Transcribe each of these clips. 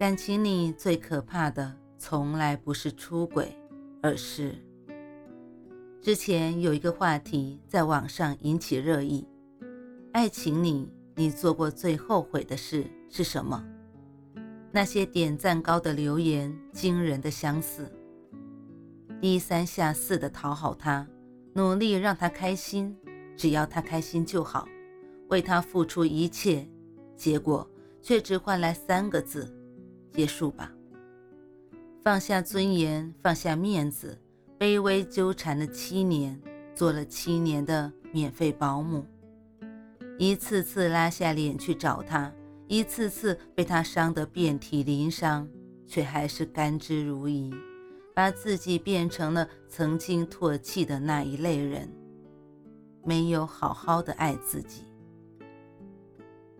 感情里最可怕的，从来不是出轨，而是……之前有一个话题在网上引起热议：爱情里你做过最后悔的事是什么？那些点赞高的留言，惊人的相似。低三下四的讨好他，努力让他开心，只要他开心就好，为他付出一切，结果却只换来三个字。结束吧，放下尊严，放下面子，卑微纠缠了七年，做了七年的免费保姆，一次次拉下脸去找他，一次次被他伤得遍体鳞伤，却还是甘之如饴，把自己变成了曾经唾弃的那一类人，没有好好的爱自己。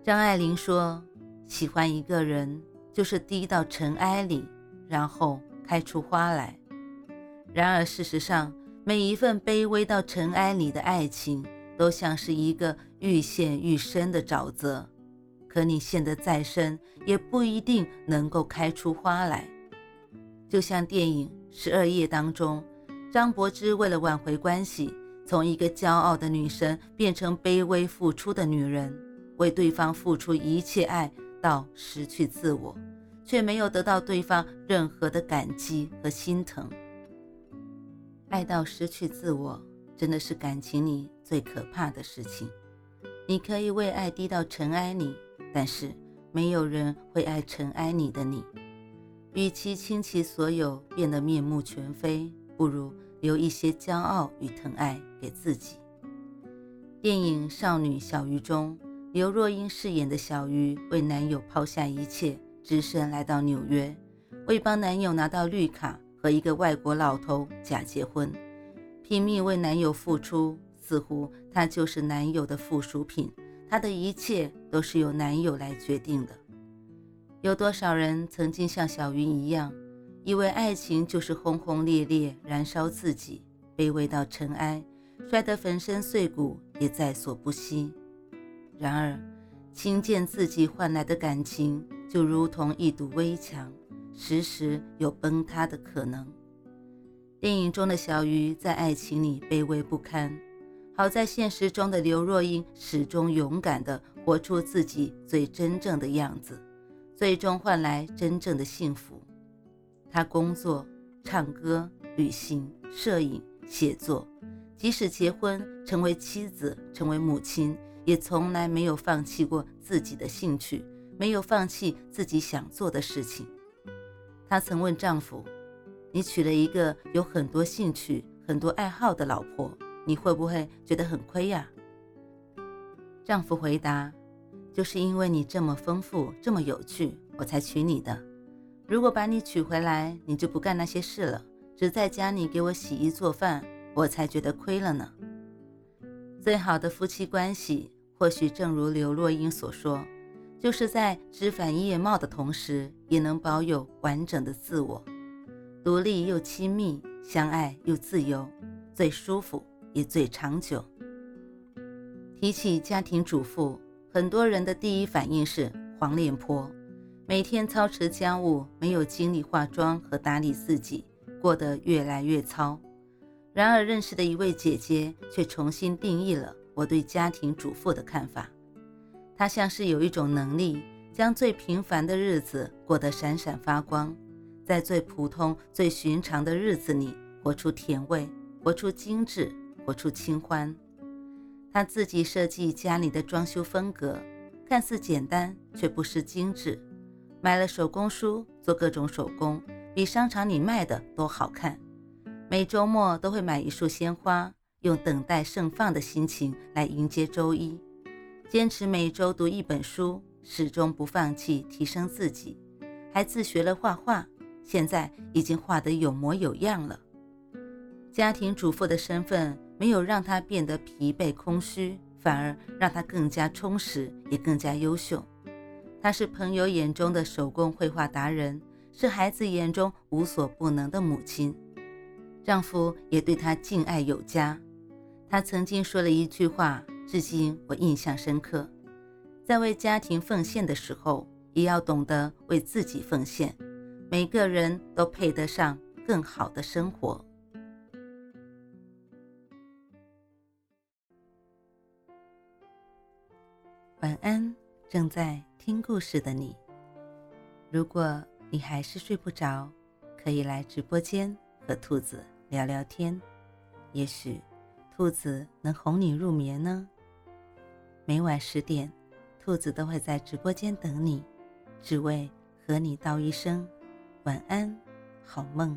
张爱玲说：“喜欢一个人。”就是滴到尘埃里，然后开出花来。然而事实上，每一份卑微到尘埃里的爱情，都像是一个愈陷愈深的沼泽。可你陷得再深，也不一定能够开出花来。就像电影《十二夜》当中，张柏芝为了挽回关系，从一个骄傲的女神变成卑微付出的女人，为对方付出一切爱。到失去自我，却没有得到对方任何的感激和心疼。爱到失去自我，真的是感情里最可怕的事情。你可以为爱低到尘埃里，但是没有人会爱尘埃里的你。与其倾其所有变得面目全非，不如留一些骄傲与疼爱给自己。电影《少女小鱼》中。刘若英饰演的小鱼为男友抛下一切，只身来到纽约，为帮男友拿到绿卡和一个外国老头假结婚，拼命为男友付出，似乎她就是男友的附属品，她的一切都是由男友来决定的。有多少人曾经像小鱼一样，以为爱情就是轰轰烈烈燃烧自己，卑微到尘埃，摔得粉身碎骨也在所不惜。然而，轻贱自己换来的感情，就如同一堵危墙，时时有崩塌的可能。电影中的小鱼在爱情里卑微不堪，好在现实中的刘若英始终勇敢地活出自己最真正的样子，最终换来真正的幸福。她工作、唱歌、旅行、摄影、写作，即使结婚，成为妻子，成为母亲。也从来没有放弃过自己的兴趣，没有放弃自己想做的事情。她曾问丈夫：“你娶了一个有很多兴趣、很多爱好的老婆，你会不会觉得很亏呀？”丈夫回答：“就是因为你这么丰富、这么有趣，我才娶你的。如果把你娶回来，你就不干那些事了，只在家里给我洗衣做饭，我才觉得亏了呢。”最好的夫妻关系，或许正如刘若英所说，就是在枝繁叶茂的同时，也能保有完整的自我，独立又亲密，相爱又自由，最舒服也最长久。提起家庭主妇，很多人的第一反应是黄脸婆，每天操持家务，没有精力化妆和打理自己，过得越来越糙。然而，认识的一位姐姐却重新定义了我对家庭主妇的看法。她像是有一种能力，将最平凡的日子过得闪闪发光，在最普通、最寻常的日子里活出甜味，活出精致，活出清欢。她自己设计家里的装修风格，看似简单，却不失精致。买了手工书，做各种手工，比商场里卖的都好看。每周末都会买一束鲜花，用等待盛放的心情来迎接周一。坚持每周读一本书，始终不放弃提升自己，还自学了画画，现在已经画得有模有样了。家庭主妇的身份没有让她变得疲惫空虚，反而让她更加充实，也更加优秀。她是朋友眼中的手工绘画达人，是孩子眼中无所不能的母亲。丈夫也对她敬爱有加。他曾经说了一句话，至今我印象深刻：在为家庭奉献的时候，也要懂得为自己奉献。每个人都配得上更好的生活。晚安，正在听故事的你。如果你还是睡不着，可以来直播间和兔子聊聊天，也许兔子能哄你入眠呢。每晚十点，兔子都会在直播间等你，只为和你道一声。晚安，好梦。